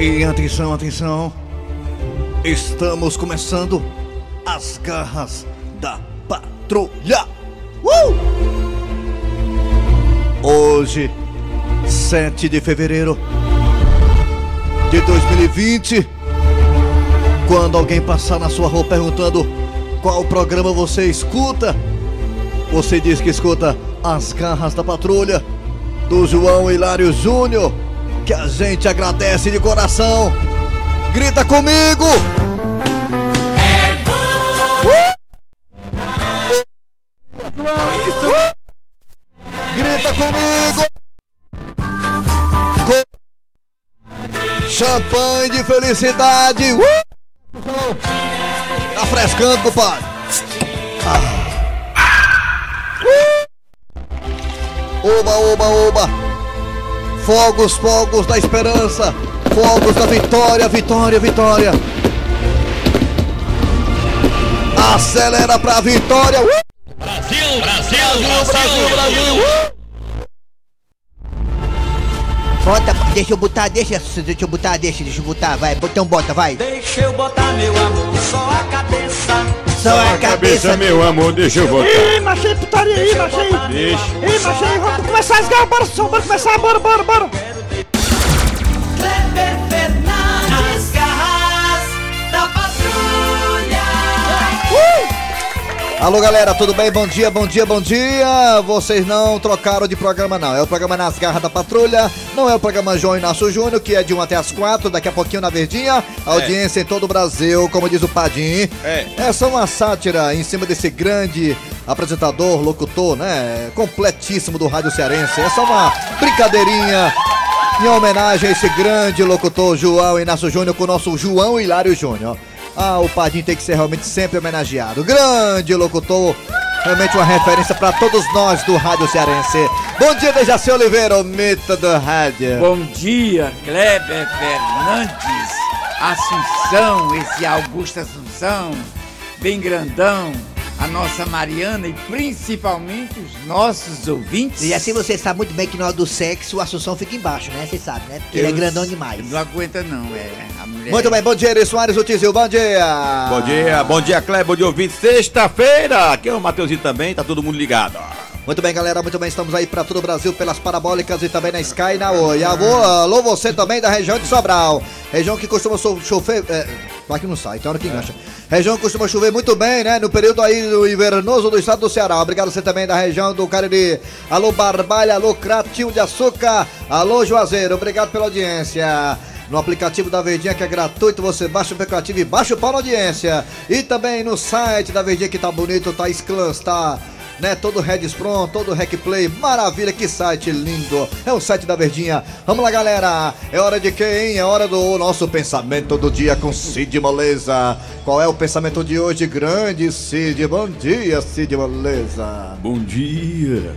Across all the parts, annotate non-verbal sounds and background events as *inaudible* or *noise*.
E atenção, atenção. Estamos começando as garras da patrulha. Uh! Hoje, 7 de fevereiro de 2020. Quando alguém passar na sua rua perguntando qual programa você escuta, você diz que escuta as garras da patrulha do João Hilário Júnior, que a gente agradece de coração. Grita comigo! Grita comigo! Com champanhe de felicidade! Uh! Tá frescando, compadre! Oba, oba, oba! Fogos, fogos da esperança! Fogos da vitória, vitória, vitória! Acelera pra vitória! Uh! Brasil, Brasil, Brasil, Brasil, Brasil! Uh! Bota, deixa eu botar, deixa, deixa eu botar, deixa, deixa eu botar, vai, então bota, vai. Deixa eu botar meu amor, só a cabeça. Só a cabeça, meu amor, deixa eu botar. Ih, machei putaria aí, machei. Deixa. Ih, machei, vamos começar as garras, bora, bora começar, bora, bora, bora. Alô galera, tudo bem? Bom dia, bom dia, bom dia! Vocês não trocaram de programa não, é o programa Nas Garras da Patrulha, não é o programa João Inácio Júnior, que é de 1 até as 4, daqui a pouquinho na Verdinha, audiência em todo o Brasil, como diz o Padim. É. É só uma sátira em cima desse grande apresentador, locutor, né? Completíssimo do Rádio Cearense. É só uma brincadeirinha em homenagem a esse grande locutor João Inácio Júnior com o nosso João Hilário Júnior. Ah, o Padim tem que ser realmente sempre homenageado. Grande locutor, realmente uma referência para todos nós do Rádio Cearense. Bom dia, Dejaci Oliveira, o mito do rádio. Bom dia, Kleber Fernandes, Assunção, esse Augusto Assunção, bem grandão, a nossa Mariana e principalmente os nossos ouvintes. E assim você sabe muito bem que na hora do sexo o Assunção fica embaixo, né? Você sabe, né? Porque ele é grandão demais. Não aguenta não, é a mulher. Muito bem, bom dia, Eri Soares, o Tizil, bom dia. Bom dia, bom dia, Kleber, bom dia, ouvinte. Sexta-feira, aqui é o Mateuzinho também, tá todo mundo ligado. Muito bem, galera, muito bem, estamos aí para todo o Brasil pelas parabólicas e também na Sky e na Oi. Alô, alô, você também da região de Sobral. Região que costuma chover. É, vai que não sai, então hora que engancha. Região que costuma chover muito bem, né? No período aí do invernoso do estado do Ceará. Obrigado você também da região do Cariri. Alô, Barbalha, alô, Cratinho de Açúcar. Alô, Juazeiro, obrigado pela audiência. No aplicativo da Verdinha que é gratuito, você baixa o aplicativo e baixa o pau na audiência. E também no site da Verdinha que tá bonito, tá Sclans, tá né? Todo Reds pronto, todo Rec Play, maravilha, que site lindo. É o site da Verdinha. Vamos lá, galera. É hora de quem? É hora do nosso pensamento do dia com Cid Moleza. Qual é o pensamento de hoje, grande Cid? Bom dia, Cid Moleza. Bom dia.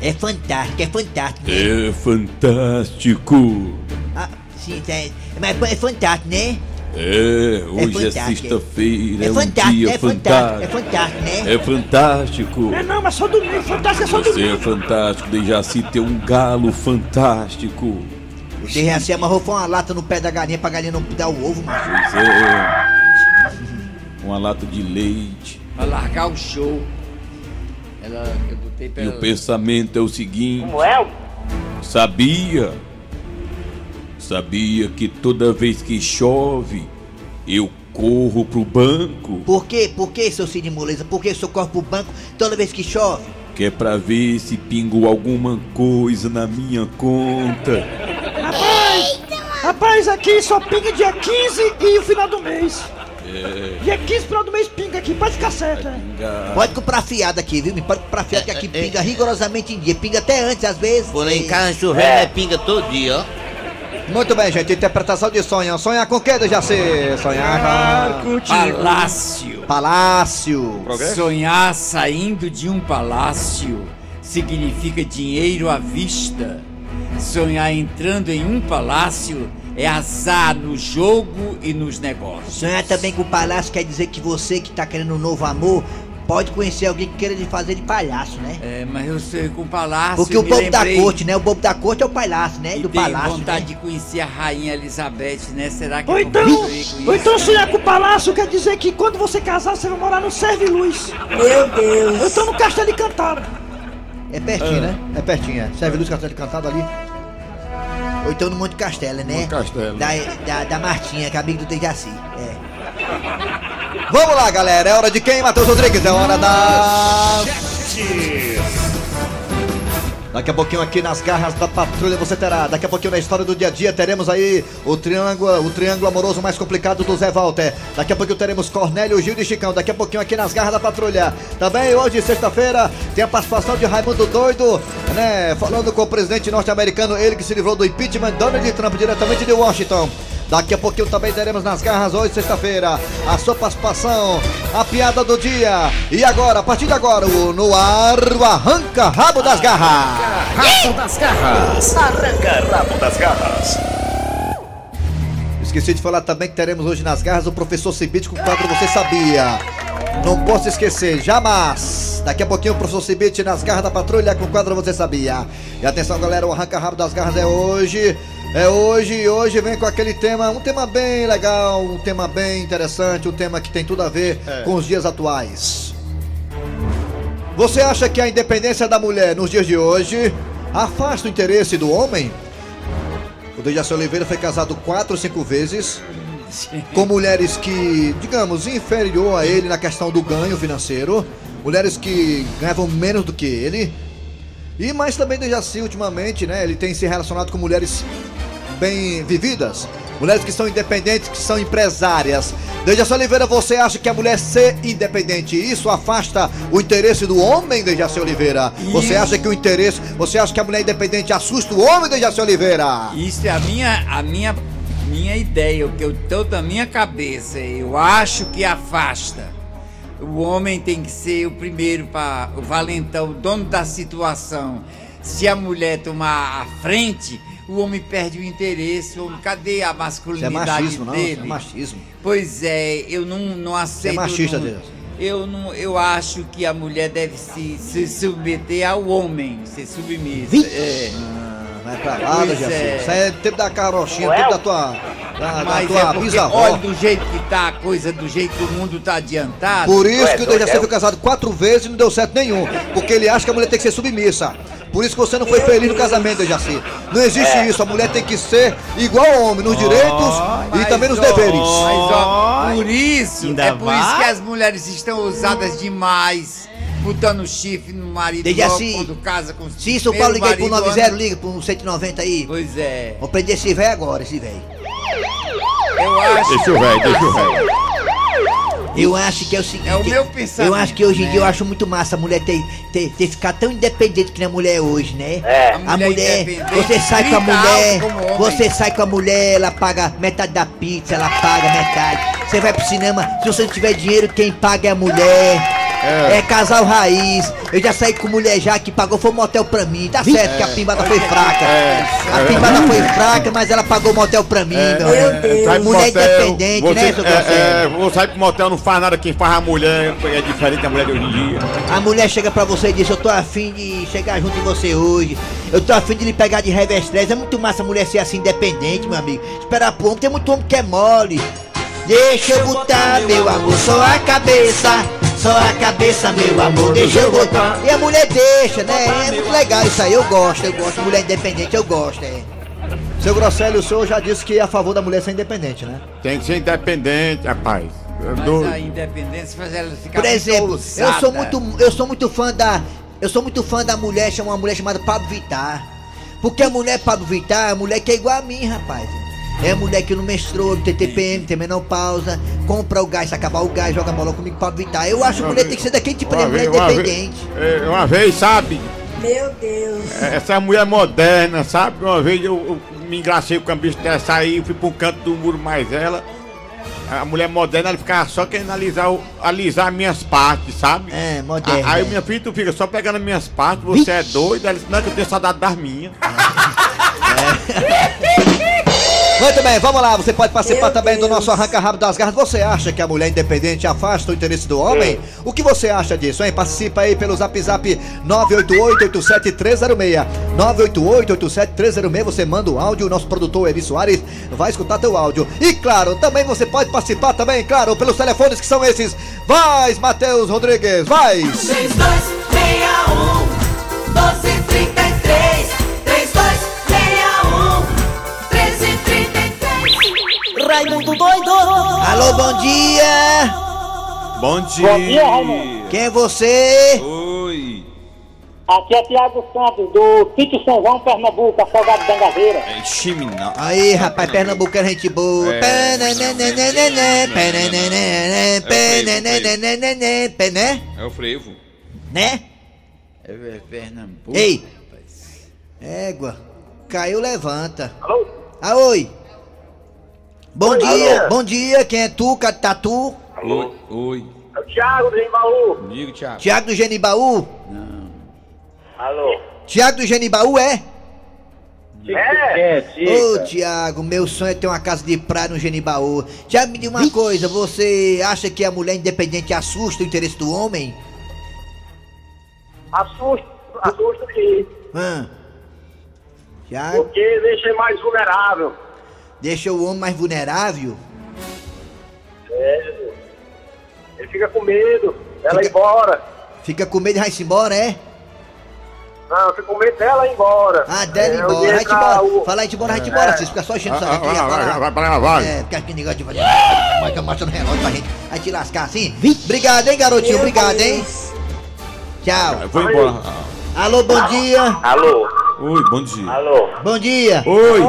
É fantástico, é fantástico. né? É fantástico. Ah, sim, é, mas é fantástico, né? É, hoje é, fantástico. sexta-feira, é, É um dia é fantástico, é fantástico, né? É fantástico. É não, mas só domingo, fantástico é só Você domingo. é fantástico, Dejaci tem um galo fantástico. O DRC amarrou foi uma lata no pé da galinha pra galinha não dar o ovo, mano. Pois é. Uma lata de leite. Pra largar o show. Ela, eu botei pra E ela. o pensamento é o seguinte. Sabia? Sabia que toda vez que chove, eu corro pro banco, Por quê? Por quê, seu Cid Moleza? Por que o senhor corre pro banco toda vez que chove? que é pra ver se pingou alguma coisa na minha conta. Rapaz, rapaz, aqui só pinga dia 15 e o final do mês. Dia 15 final do mês pinga aqui, pode ficar certo, né? Pode comprar fiado aqui, viu? Me pode comprar fiado que aqui pinga rigorosamente em dia. Pinga até antes, às vezes. Por lá em E- casa chovendo é pinga todo dia, ó. Muito bem, gente. Interpretação de sonho. Sonhar com o que, Dejaci? Sonhar com... Palácio. Palácio. Sonhar saindo de um palácio significa dinheiro à vista. Sonhar entrando em um palácio é azar no jogo e nos negócios. Sonhar também com o palácio quer dizer que você que tá querendo um novo amor pode conhecer alguém que queira lhe fazer de palhaço, né? É, mas eu sei com palácio. Porque eu o bobo lembrei- da corte, né? O bobo da corte é o palhaço, né? E Do tenho palácio. vontade né? de conhecer a rainha Elizabeth, né? Será que Ou eu então, ou isso? então sonhar com o palácio quer dizer que quando você casar você vai morar no Serve Luz. Meu Deus. Ou então no Castelo Encantado. É pertinho, né? É pertinho, é. Serve luz castelo cantado ali. Ou então no Monte Castelo, né? Monte Castelo. Da, da, da Martinha, que é amigo do Dejaci. É. Vamos lá, galera. É hora de quem, Matheus Rodrigues? É hora da. Daqui a pouquinho aqui nas garras da patrulha você terá. Daqui a pouquinho na história do dia a dia teremos aí o triângulo, o triângulo amoroso mais complicado do Zé Walter. Daqui a pouquinho teremos Cornélio, Gil e Chicão. Daqui a pouquinho aqui nas garras da patrulha. Também hoje, sexta-feira, tem a participação de Raimundo Doido, né? Falando com o presidente norte-americano, ele que se livrou do impeachment, Donald Trump, diretamente de Washington. Daqui a pouquinho também teremos nas garras hoje, sexta-feira, a sua participação, a piada do dia. E agora, a partir de agora, o no ar, o arranca rabo das garras. Rabo das garras. Arranca rabo das garras. Esqueci de falar também que teremos hoje nas garras o professor Cibite com o quadro Você Sabia. Não posso esquecer, jamais. Daqui a pouquinho o professor Cibite nas garras da patrulha com o quadro Você Sabia. E atenção, galera, o arranca rabo das garras é hoje. É hoje e hoje vem com aquele tema, um tema bem legal, um tema bem interessante, um tema que tem tudo a ver com os dias atuais. Você acha que a independência da mulher nos dias de hoje afasta o interesse do homem? O Dejaci Oliveira foi casado quatro, cinco vezes *laughs* com mulheres que, digamos, inferior a ele na questão do ganho financeiro, mulheres que ganhavam menos do que ele. E mais também Dejaci ultimamente, né, ele tem se relacionado com mulheres bem vividas, mulheres que são independentes, que são empresárias. Dejaci Oliveira, você acha que a mulher ser independente, isso afasta o interesse do homem, Dejaci Oliveira? Você acha que o interesse, você acha que a mulher independente assusta o homem, Dejaci Oliveira? Isso é a minha, a minha, minha ideia, o que eu tô na minha cabeça. Eu acho que afasta. O homem tem que ser o primeiro para o valentão, o dono da situação. Se a mulher tomar a frente, o homem perde o interesse. O homem, cadê a é masculinidade machismo, não, isso dele? é machismo. Pois é, eu não, não aceito. machista, não- Deus. Eu não, eu acho que a mulher deve se, se submeter ao homem, ser submissa. É. Vai pra lá, Pois Dejaci. é. Isso aí é tempo da carochinha, tempo da tua, da, da tua é bisavó. olha do jeito que tá a coisa, do jeito que o mundo tá adiantado. Por isso que o Dejaci foi casado quatro vezes e não deu certo nenhum. Porque ele acha que a mulher tem que ser submissa. Por isso que você não foi feliz no casamento, Dejaci. Não existe isso. A mulher tem que ser igual ao homem, nos direitos e também nos ó, deveres. Mas ó, por isso, Ainda é por isso vai? que as mulheres estão ousadas demais, botando chifre no marido Dejaci, logo quando casa com os Se São Paulo liga aí pro marido 90, anda- liga pro 190 aí. Pois é. Vou prender esse velho agora, esse velho. Eu acho. Deixa o velho, deixa o velho. Eu acho que é o seguinte. É o meu pensamento, Eu acho que hoje em né? dia eu acho muito massa a mulher ter, ter, ter ficado tão independente que nem a mulher é hoje, né? A A mulher mulher, independente você sai com a mulher, você sai com a mulher, ela paga metade da pizza, ela paga metade. Você vai pro cinema, se você não tiver dinheiro, quem paga é a mulher. É. casal raiz. Eu já saí com mulher já que pagou, foi um motel pra mim. Tá certo que a pimbada foi fraca. A pimbada foi fraca, mas ela pagou o motel pra mim, meu. Deus. Mulher motel, independente, você, né, seu é, é, Você sai pro motel, não faz nada, quem faz a mulher é diferente da mulher de hoje em dia. A mulher chega pra você e diz, eu tô afim de chegar junto de você hoje. Eu tô afim de lhe pegar de revestrez. É muito massa a mulher ser assim independente, meu amigo. Esperar pro homem, tem muito homem que é mole. Deixa eu botar, meu amor, só a cabeça. Só a cabeça, meu amor, deixa eu botar. E a mulher deixa, né? É muito legal isso aí, eu gosto, eu gosto. Mulher independente, eu gosto, é. Seu Grosselio, o senhor já disse que é a favor da mulher ser independente, né? Tem que ser independente, rapaz. Eu Mas dou- a independência faz ela ficar Por muito exemplo, eu sou muito, eu sou muito fã da, eu sou muito fã da mulher, chama uma mulher chamada Pablo Vittar. Porque a mulher Pablo Vittar é a mulher que é igual a mim, rapaz. É mulher que não menstrua, não tem TPM, tem menopausa, compra o gás, se acabar o gás, joga bola comigo, Pablo Vittar. Eu acho que mulher tem que ser daquele tipo de mulher vez- independente. é, Uma vez, sabe? Meu Deus. Essa mulher moderna, sabe? Uma vez eu, eu me engracei com a bicha dessa aí, fui pra um canto do muro mais ela. A mulher moderna, ela ficava só querendo alisar, alisar minhas partes, sabe? É, moderna. Aí minha filha, tu fica só pegando as minhas partes, você é doido. Ela disse, não, que eu tenho saudade das minhas. *laughs* *laughs* Muito bem, vamos lá. Você pode participar Meu também do Deus. nosso Arranca Rabo das Garras. Você acha que a mulher independente afasta o interesse do homem? O que você acha disso, hein? Participa aí pelo zap zap 988-87306. 988-87306. Você manda o áudio. O nosso produtor Eri Soares vai escutar teu áudio. E claro, também você pode participar também, claro, pelos telefones que são esses. Vai, Matheus Rodrigues, vai! 3261 1233 Raimundo doido! Alô, bom dia! Bom dia. Quem é você? Oi. Aqui é Tiago Santos, do Sítio São João, Pernambuco, afogado da Gaveira. Enche não. Aí, rapaz, Pernambuco é gente boa. É. Penenenenene, penenenenene, Pené? É o frevo. Né? É Pernambuco. Ei! Égua, caiu, levanta. Alô? Ah, oi! Bom dia, bom dia, quem é tu, Tatu? Oi. Oi. É o Thiago do Embaú. Diga, Thiago. Tiago do Genibaú? Alô? Tiago do Genibaú é? É? Ô, Tiago, meu sonho é ter uma casa de praia no Genibaú. Tiago, me diga uma coisa, você acha que a mulher independente assusta o interesse do homem? Assusta, assusta sim. Hã? Tiago, Porque deixa ele mais vulnerável. Deixa o homem mais vulnerável? É. Ele fica com medo dela Fica- ir embora. Fica com medo de vai-se embora, é? Não, fica com medo dela ir embora. Ah, dela ir É, embora, vai-te entra embora. o- Fala aí-te embora, vai-te embora, É. vocês ficam só enchendo Ah, aqui ah, vai, vai, vai lá, vai. É, fica aquele negócio de fazer. Vai que mostra no relógio pra gente. Vai te lascar assim? Obrigado, hein, garotinho? Obrigado, hein? Tchau. Eu vou embora. Alô, bom dia. Alô? Oi, bom dia. Alô? Bom dia. Oi.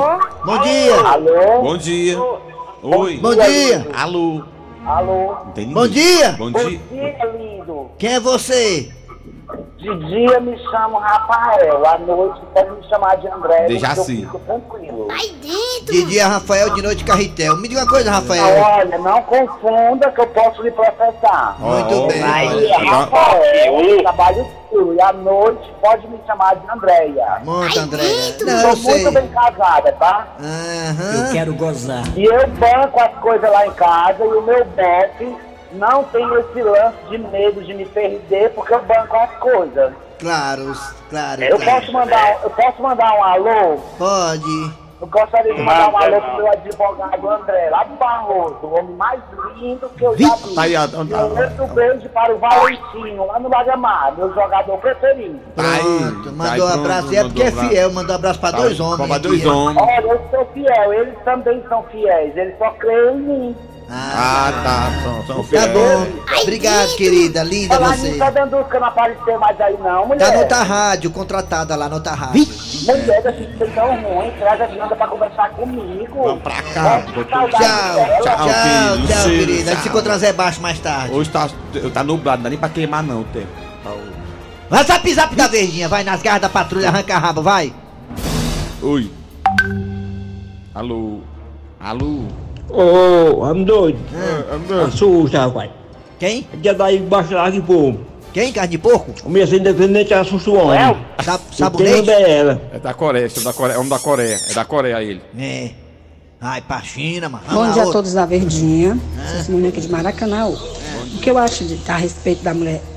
Bom dia. Alô? Bom dia. Oi. Bom dia. Alô. Alô? Bom dia. Bom Bom dia. dia, lindo. Quem é você? De dia me chamo Rafael, à noite pode me chamar de André. Dejaci. Eu fico tranquilo. De dia, Rafael, de noite, Carretel. Me diga uma coisa, Rafael. olha, não confunda que eu posso lhe processar. Muito Ó, bem. Aí, Rafael, eu trabalho e à noite pode me chamar de Andréia. Muito, André. Não, Sou eu sei. muito bem casada, tá? Aham. Quero gozar. E eu banco as coisas lá em casa e o meu bofe não tem esse lance de medo de me perder porque eu banco as coisas. Claro, claro. Eu claro. posso mandar, eu posso mandar um alô? Pode. Eu gostaria de mandar um alô pro meu advogado André, lá do Barroso, o homem mais lindo que eu já vi. Tá aí, a- E um outro beijo para o Valentinho, lá no Lagamar, meu jogador preferido. Tá. Pronto, Tá aí, mandou um abraço. É porque é mandou fiel, mandou um abraço pra Tá, dois homens. Aqui, dois ó. homens. Olha, eu sou fiel, eles também são fiéis, eles só creem em mim. Ah, Ah, tá. São, são tá bom. Obrigado, querida. Linda Falar você. nisso, a Dandusca não apareceu mais aí não, mulher. Tá no outra rádio, contratada lá no outra rádio. Mulher, deixa de ser tão ruim, traz a Dinanda pra conversar comigo. Vamos pra cá, Que Tchau, tchau, Tchau, tchau, querida. A gente se tchau. encontra Zé Baixo mais tarde. Hoje tá, tá nublado, não dá nem pra queimar não o tempo. Tá Vai zap zap da verdinha, vai nas garras da patrulha, arranca a rabo, vai. Oi. Alô. Alô. Ô, homem doido. Ah, Assusta, rapaz. Quem? Já daí embaixo lá que pô. Quem? Carne de porco? O meu ser independente assusta o homem. Sa Quem sabonete? manda é ela. É da Coreia, é da Coreia, é homem da Coreia. É da Coreia ele. É. Ai, pra China, mano. Bom dia a todos da Verdinha, Ah. sou aqui de Maracanã. O que eu acho de, a respeito da mulher de-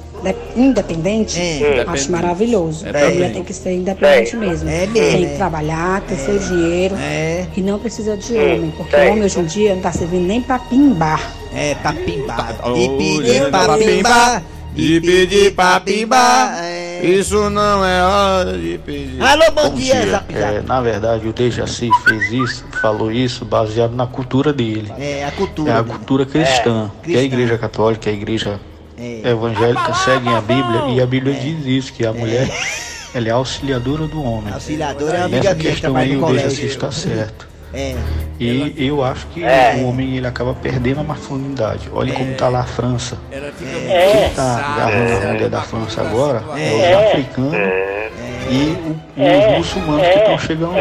independente, É. eu acho maravilhoso. É a mulher tem que ser independente mesmo. É mesmo, Tem é. que trabalhar, ter seu dinheiro É. e não precisa de homem, porque o homem hoje em dia não tá servindo nem pra pimbar. É, pra pimbar. Tá, E olha, pedir pra pra pimbar. E pedir pra pimbar. É. Isso não é hora de pedir. Alô, bom, Bom dia, dia. zap É, na verdade, o Dejaci fez isso, falou isso baseado na cultura dele. É, a É cultura. a né? cultura cristã, que a cristã. igreja católica, a igreja É. evangélica seguem a Bíblia e a Bíblia diz isso, que a mulher ela é auxiliadora do homem. Auxiliadora é amiga Nessa minha que questão aí no o Dejaci colégio. está certo. É. E eu acho que o homem ele acaba perdendo a masculinidade. Olha como está lá a França. Ela fica Quem está agarrando a mulher da França agora é, os africanos e o- e os muçulmanos que estão chegando lá.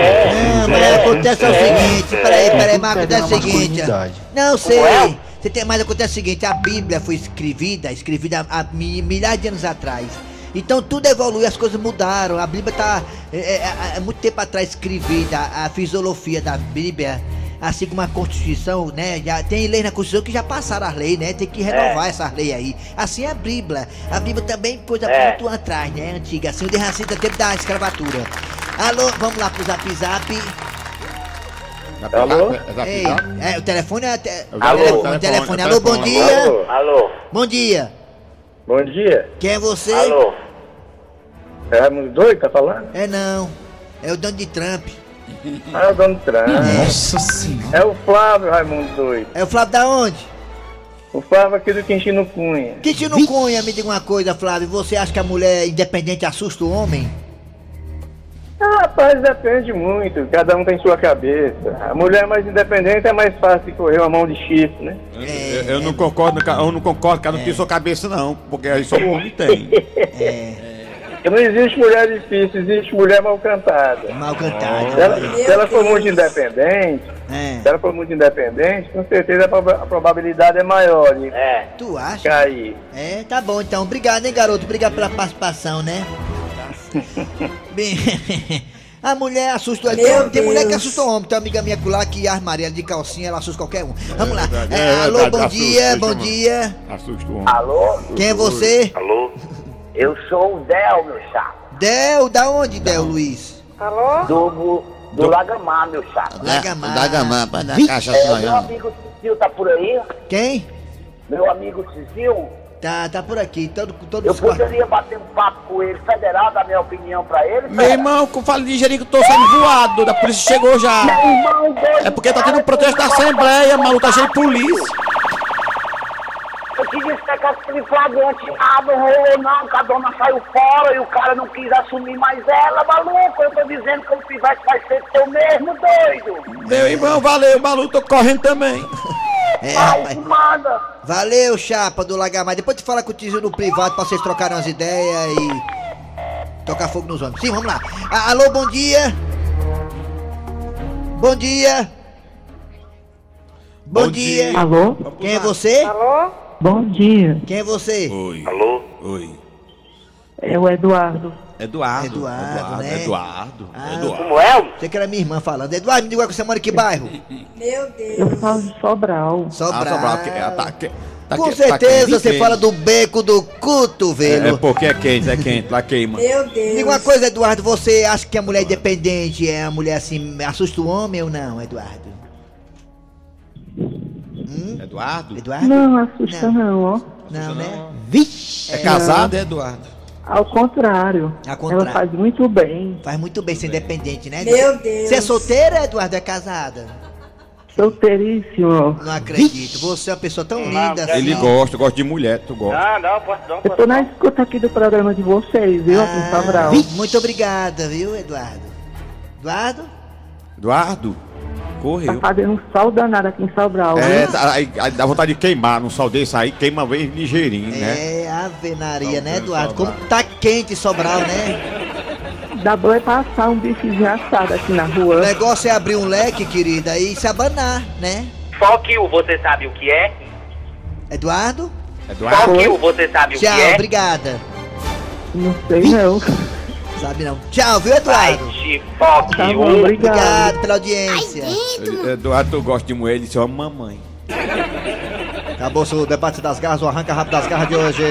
Não, mas acontece é o seguinte, peraí, peraí, mas acontece o seguinte. Não sei. Você tem, mas acontece o seguinte, a Bíblia foi escrevida, escrevida há mi- milhares de anos atrás. Então tudo evolui, as coisas mudaram. A Bíblia tá é, é, é, é muito tempo atrás escrevida, a, a filosofia da Bíblia assim como a Constituição, né? Já tem lei na Constituição que já passaram as leis, né? Tem que renovar essas leis aí. Assim é a Bíblia. A Bíblia também coisa É. muito atrás, né? Antiga. Assim, o de racista tempo da escravatura. Alô, vamos lá pro zap zap. Alô? Ei, é, o telefone é. Te... Alô? telefone, o telefone. Alô, bom dia. Alô? Alô? Bom dia. Bom dia. Quem é você? Alô? É Raimundo Doido que tá falando? É não. É o dono de Trump. Ah, é o dono do Trump. Nossa É o Flávio Raimundo Doido. É o Flávio da onde? O Flávio aqui do Quintino Cunha. Quintino Cunha, me diga uma coisa, Flávio. Você acha que a mulher independente assusta o homem? Ah, rapaz, depende muito. Cada um tem sua cabeça. A mulher mais independente é mais fácil de correr uma mão de chifre, né? É, Eu, eu não concordo, eu não concordo que ela não tem sua cabeça, não. Porque aí só o homem tem. Porque *laughs* não existe mulher difícil, existe mulher mal cantada. Mal cantada. Se ela, se ela for muito independente, É. se ela for muito independente, com certeza a, proba- a probabilidade é maior de Tu acha? cair. É, tá bom então. Obrigado, hein, garoto? Obrigado pela participação, né? Bem, *laughs* a mulher assusta. Meu Tem, tem mulher que assusta o homem. Tem uma amiga minha lá que armaria de calcinha, ela assusta qualquer um. Vamos lá. É, é alô, bom dia, assusta, bom dia. Assusta o homem. Alô? Quem é você? Alô? Eu sou o Del, meu chapa. Del, da onde, Del Luiz? Do, do, Lagamar, meu chapa. Lagamar. Lagamar, pra dar cachaça É, meu amigo Cecil tá por aí? Quem? Meu amigo Cecil? Tá, tá por aqui. Todo, todo Eu poderia bater um papo com ele federal, dar minha opinião pra ele? Meu irmão, que eu falo de Jerico, tô sendo voado. Da polícia chegou já. Meu irmão, doido, É porque tá tendo um protesto da Assembleia, maluco, tá cheio de polícia. Eu te disse que aquele flagrante ah, não rolou não, que a dona saiu fora e o cara não quis assumir mais ela, maluco. Eu tô dizendo que o pivete vai ser teu mesmo, doido. Meu irmão, valeu, maluco, tô correndo também. *laughs* É, rapaz. manda. Valeu, chapa do Lagamar. Depois tu fala com o Tizio no privado pra vocês trocarem umas ideias e tocar fogo nos homens. Sim, vamos lá. Ah, alô, bom dia. Bom dia. Bom, Bom dia. dia. Alô? Quem é você? Alô? Bom dia, Quem é você? Oi. Alô? Oi. é o Eduardo. Eduardo. Eduardo, né? Eduardo. Ah, Eduardo. Como é? Você que era minha irmã falando. Eduardo, me diga que você mora em que bairro? *laughs* Meu Deus. Eu falo de Sobral. Ah, Sobral. Sobral, que- ah, tá, que- tá Com que- tá certeza quente, você quente. fala do beco do cotovelo. É, é porque é quente, é quente, lá queima. Meu Deus. Diga uma coisa, Eduardo, você acha que a mulher independente é a mulher assim, assusta o homem ou não, Eduardo? Hum? Eduardo? Eduardo? Não, assusta não, ó. Não, né? Vixe! É casado, é Eduardo? Ao contrário. Ao contrário. Ela faz muito bem. Faz muito bem ser independente, né? Meu Deus. Você é solteira, Eduardo? É casada? Solteiríssimo. Não acredito. Você é uma pessoa tão linda assim. Ele gosta, gosta de mulher, tu gosta. Ah, não, posso não, Eu tô na escuta aqui do programa de vocês, viu. Ah, muito obrigada, viu, Eduardo? Eduardo? Eduardo? Tá Correu. fazendo um sol danado aqui em Sobral, É, dá- aí dá vontade de queimar num sol desse aí, queima bem ligeirinho, né? É, avenaria, né, Eduardo? Como tá quente Sobral, né? Dá bom é passar um bifinho assado aqui na O rua. negócio é abrir um leque, querida, e se abanar, né? You, você sabe o que é? Eduardo? Eduardo? You, você sabe o Tchau, que é? obrigada. Não sei não. Sabe não. Tchau, viu, Vai Eduardo? te fuck Tá bom, obrigado. Obrigado pela audiência. Eduardo, tu gosta de mulher, ele só mamãe. Acabou o debate das garras, o arranca rápido das garras de hoje.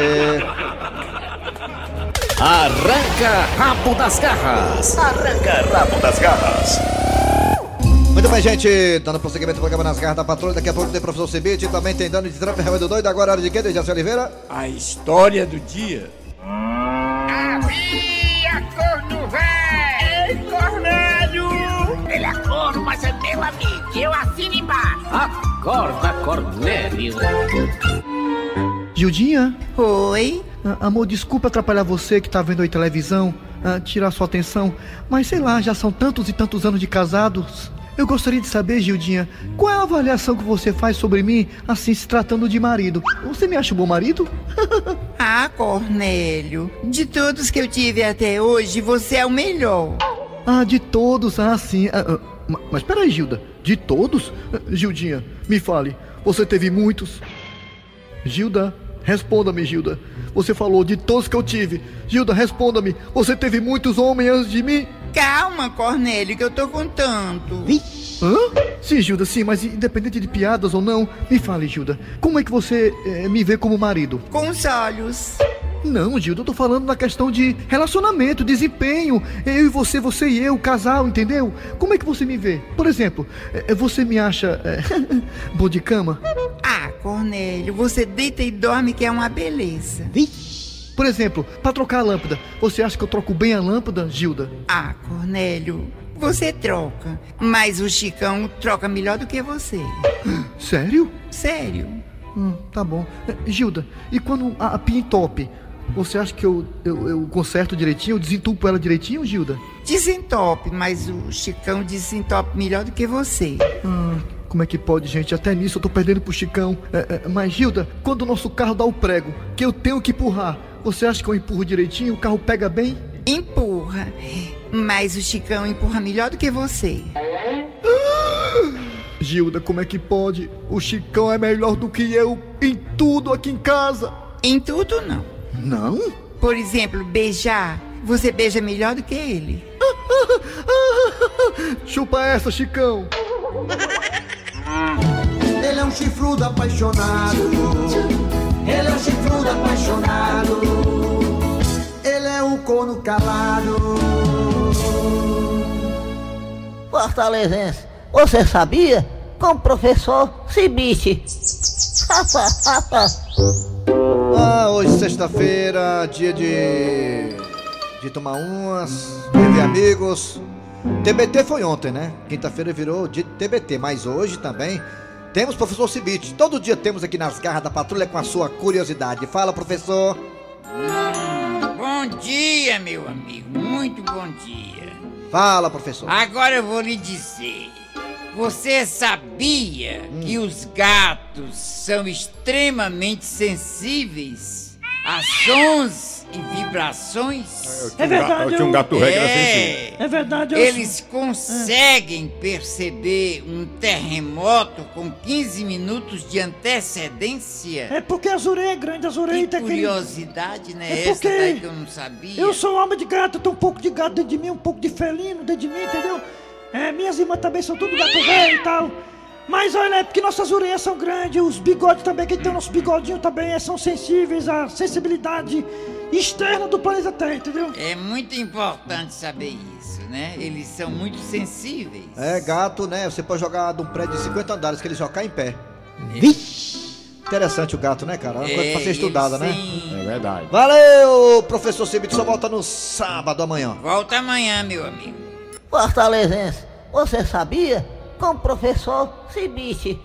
Arranca rabo das garras. Arranca rabo das garras. Muito bem, gente. Dando prosseguimento ao programa nas garras da patrulha. Daqui a pouco tem professor Cibite. Também tem dano de Trump, remédio doido. Agora é hora de quê, Dejaci Oliveira? A história do dia. Acorda, Cornélio. Gildinha? Oi? Ah, amor, desculpa atrapalhar você que tá vendo aí televisão, ah, tirar sua atenção, mas sei lá, já são tantos e tantos anos de casados. Eu gostaria de saber, Gildinha, qual é a avaliação que você faz sobre mim, assim, se tratando de marido? Você me acha um bom marido? *laughs* Ah, Cornélio, de todos que eu tive até hoje, você é o melhor. Ah, de todos, ah, sim. Ah, ah, ma- mas peraí, Gilda, de todos? Gildinha, me fale, você teve muitos? Gilda, responda-me, Gilda. Você falou de todos que eu tive. Gilda, responda-me, você teve muitos homens antes de mim? Calma, Cornélio, que eu tô contando. Hã? Sim, Gilda, sim, mas independente de piadas ou não, me fale, Gilda, como é que você eh, me vê como marido? Com os olhos. Não, Gilda, eu tô falando na questão de relacionamento, desempenho. Eu e você, você e eu, casal, entendeu? Como é que você me vê? Por exemplo, eh, você me acha *laughs* eh, bom de cama? Ah, Cornélio, você deita e dorme que é uma beleza. Por exemplo, pra trocar a lâmpada, você acha que eu troco bem a lâmpada, Gilda? Ah, Cornélio, você troca, mas o Chicão troca melhor do que você. Sério? Sério. Hum, tá bom. Eh, Gilda, e quando a, a pia entope, você acha que eu, eu, eu conserto direitinho, eu desentupo ela direitinho, Gilda? Desentope, mas o Chicão desentope melhor do que você. Hum, como é que pode, gente? Até nisso eu tô perdendo pro Chicão. É, é, mas, Gilda, quando o nosso carro dá o prego, que eu tenho que empurrar, você acha que eu empurro direitinho? O carro pega bem? Empurra. Mas o Chicão empurra melhor do que você. Gilda, como é que pode? O Chicão é melhor do que eu em tudo aqui em casa. Em tudo, não. Não? Por exemplo, beijar. Você beija melhor do que ele. *laughs* Chupa essa, Chicão. Ele é um chifrudo apaixonado. Ele é um chifrudo apaixonado. Ele é um corno calado. Fortalezense, você sabia? Com o professor Cibite. *laughs* Ah, hoje sexta-feira, dia de. de tomar umas, de ver amigos. TBT foi ontem, né? Quinta-feira virou dia de TBT, mas hoje também temos professor Cibite. Todo dia temos aqui nas garras da patrulha com a sua curiosidade. Fala, professor. Bom dia, meu amigo. Muito bom dia. Fala, professor. Agora eu vou lhe dizer. Você sabia que os gatos são extremamente sensíveis a sons e vibrações? É verdade, Eu tinha um gato regra sensível. É verdade, eu Eles conseguem perceber um terremoto com 15 minutos de antecedência? É porque as orelhas grandes, as orelhas Que curiosidade, né? É Essa porque daí que eu não sabia. Eu sou homem de gato, eu tenho um pouco de gato dentro de mim, um pouco de felino dentro de mim, entendeu? É, minhas irmãs também são tudo gato velho e tal. Mas olha, é porque nossas orelhas são grandes, os bigodes também, que tem o nosso bigodinho também, é, são sensíveis à sensibilidade externa do planeta Terra, entendeu? É muito importante saber isso, né? Eles são muito sensíveis. É, gato, né? Você pode jogar de um prédio de 50 andares que ele só cai em pé. Interessante o gato, né, cara? É uma coisa É, pra ser e estudada, né? sim. É verdade. Valeu, professor Cibite. Só volta no sábado amanhã. Volta amanhã, meu amigo. Fortalezense, você sabia? Com o professor Cibite.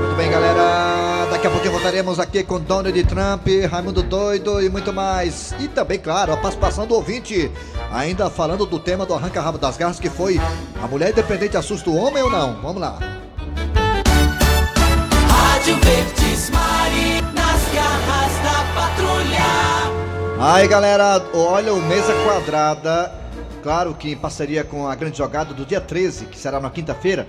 Muito bem, galera. Daqui a pouquinho voltaremos aqui com Donald Trump, Raimundo Doido e muito mais. E também, claro, a participação do ouvinte. Ainda falando do tema do arranca-rabo das garras, que foi a mulher independente assusta o homem ou não? Vamos lá. Rádio Verdes Mari, nas garras da patrulha. Aí, galera, olha o Mesa Quadrada. Claro que em parceria com a grande jogada do dia 13, que será na quinta-feira.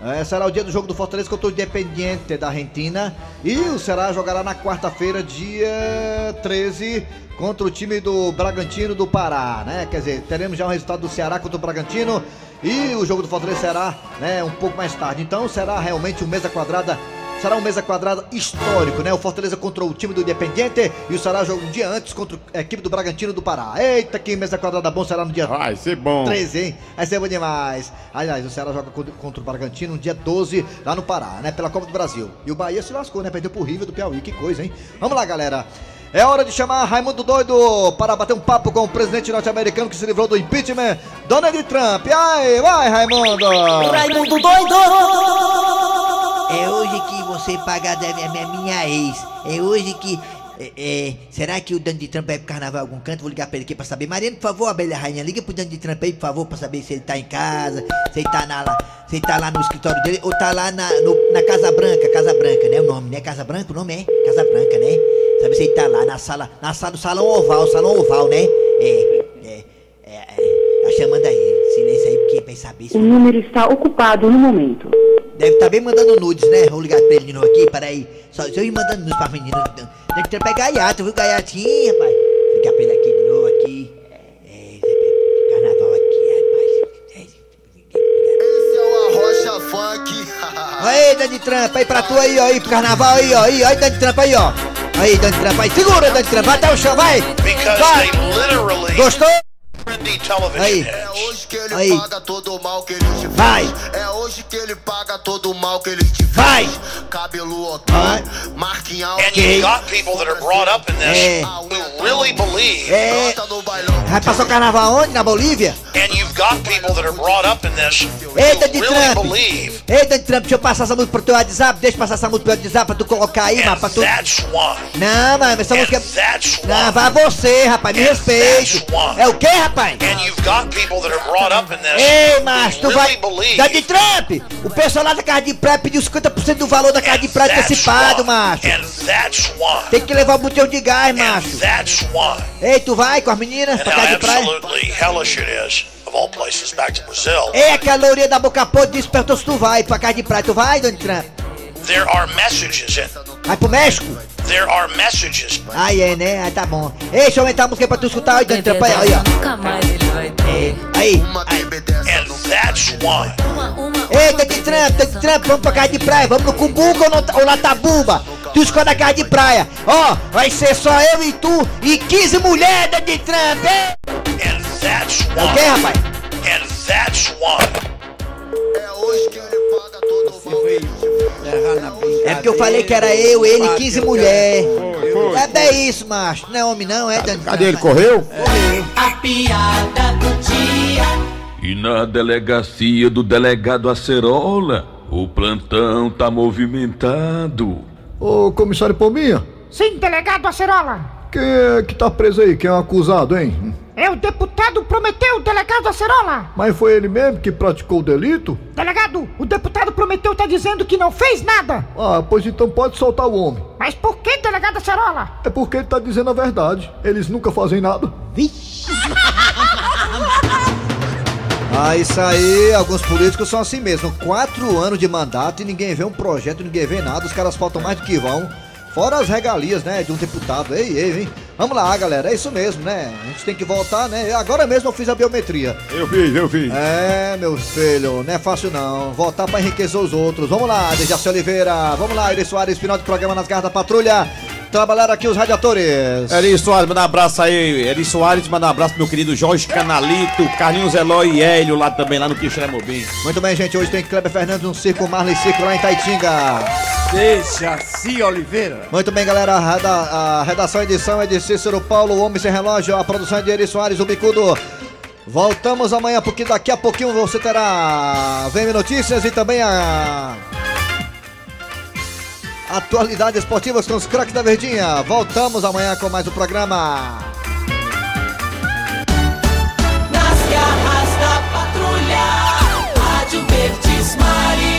É, será o dia do jogo do Fortaleza contra o Independiente da Argentina. E o Ceará jogará na quarta-feira, dia 13, contra o time do Bragantino do Pará, né? Quer dizer, teremos já o resultado do Ceará contra o Bragantino. E o jogo do Fortaleza será né, um pouco mais tarde. Então será realmente um mesa quadrada. Será um mesa quadrada histórico, né? O Fortaleza contra o time do Independiente e o Ceará joga um dia antes contra a equipe do Bragantino do Pará. Eita, que mesa quadrada bom será no dia Vai ser bom. 13, hein? Vai ser bom demais. Aliás, o Ceará joga contra- o Bragantino no dia 12, lá no Pará, né? Pela Copa do Brasil. E o Bahia se lascou, né? Perdeu pro River do Piauí. Que coisa, hein? Vamos lá, galera. É hora de chamar Raimundo Doido para bater um papo com o presidente norte-americano que se livrou do impeachment, Donald Trump. Ai, vai, Raimundo! Raimundo doido! É hoje que você paga a a minha, minha ex. É hoje que. é, é, será que o Donald Trump vai pro carnaval em algum canto? Vou ligar pra ele aqui pra saber. Mariana, por favor, abelha rainha, liga pro Donald Trump aí, por favor, pra saber se ele tá em casa, se ele tá, na, se ele tá lá no escritório dele ou tá lá na, no- na Casa Branca. Casa Branca, né? O nome, né? Casa Branca, o nome é? Casa Branca, né? Sabe se ele tá lá na sala, na sala do salão oval, salão oval, né? É, é, é, é. Tá chamando aí. Silêncio aí, porque vai saber se. O número está ocupado no momento. Deve estar tá bem mandando nudes, né? Vou ligar pra ele de novo aqui, peraí. Só se eu ir mandando nudes pra menina. Tem então. que trampar gaiato, viu, gaiatinho, rapaz? Vou ligar pra ele aqui de novo aqui. É, é carnaval aqui, rapaz. É, tipo esse é o Arrocha Funk. *laughs* aí, Dani Trampa, aí pra tu aí, ó, aí, pro carnaval aí, ó, aí, aí, Dani Trampa aí, ó. Aí, Dani Trampa aí, segura, Dani Trampa, até o chão, vai! Vai. Gostou? They literally Gostou? trendy television Aí. Aí. todo o mal que ele te Vai! É hoje que ele paga todo o mal que ele te fez. Vai! Cabelo ok, marquinha And you've got people that are brought up in this É. who really believe. É. Vai passar o carnaval onde? Na Bolívia? And you've got people that are brought up in this who Eita, de really Trump! believe Eita, de Trump, deixa eu passar essa música pro teu WhatsApp, deixa eu passar essa música pro WhatsApp pra tu colocar aí, mano, pra tu... that's. Não, mano, essa música... That's why. Não, vai você, rapaz, me respeite. É o quê, rapaz? Ei, macho, tu vai. Da de Trump! O pessoal lá da casa de praia pediu 50% do valor da casa de praia antecipado, macho. Tem que levar o botão de gás, macho. Ei, tu vai com as meninas pra casa de praia? Ei, aquela lourinha da boca podre disse perguntou se tu vai pra casa de praia. Tu vai, Donald Trump? Vai pro México? There are messages. Ah, é, né? Ah, tá bom. Ei, deixa eu aumentar a música pra tu escutar. Aí, Trump, aí, aí, ó. Nunca mais ele vai ter. Aí. And that's why. Ei, Donald Trump, vamos pra casa de praia. Vamos no Cumbuca ou, no, ou na Tabuba? Tu escolhe a casa de praia. Ó, vai ser só eu e tu e 15 mulheres, Donald Trump, hein? And that's É o rapaz? And that's why. É porque eu falei que era eu, ele e 15 mulheres. foi. É bem isso, macho. Não é homem não, é Cadê ele? Trump. Correu? A piada do dia. E na delegacia do delegado Acerola, o plantão tá movimentado. Ô, comissário Palminha, Sim, delegado Acerola. Quem é que tá preso aí? Quem é o acusado, hein? É o deputado Prometeu, delegado Acerola. Mas foi ele mesmo que praticou o delito? Delegado, o deputado Prometeu tá dizendo que não fez nada. Ah, pois então pode soltar o homem. Mas por que, delegado Acerola? É porque ele tá dizendo a verdade. Eles nunca fazem nada. Ah, isso aí, alguns políticos são assim mesmo. Quatro anos de mandato e ninguém vê um projeto, ninguém vê nada, os caras faltam mais do que vão. Fora as regalias, né, de um deputado. Ei, ei, hein? Vamos lá, galera, é isso mesmo, né? A gente tem que voltar, né? Agora mesmo eu fiz a biometria. Eu fiz, eu fiz. É, meu filho, não é fácil não. Voltar pra enriquecer os outros. Vamos lá, Dejaci Oliveira. Vamos lá, Iri Soares, final de programa nas garras da patrulha. Trabalhar aqui os radiadores. Eri Soares, manda um abraço aí. Eri Soares, manda um abraço pro meu querido Jorge Canalito, Carlinhos Eloy e Hélio lá também, lá no Quixeramobim. Muito bem, gente. Hoje tem Kleber Fernandes no Circo Marley Circo lá em Taitinga. Seja se Oliveira. Muito bem, galera. A, redação edição é de Cícero Paulo, Homem Sem Relógio. A produção é de Eri Soares, o Bicudo. Voltamos amanhã, porque daqui a pouquinho você terá VM Notícias e também a. Atualidades esportivas com os craques da Verdinha. Voltamos amanhã com mais um programa. Nas garras da patrulha, Rádio Verdes Maria.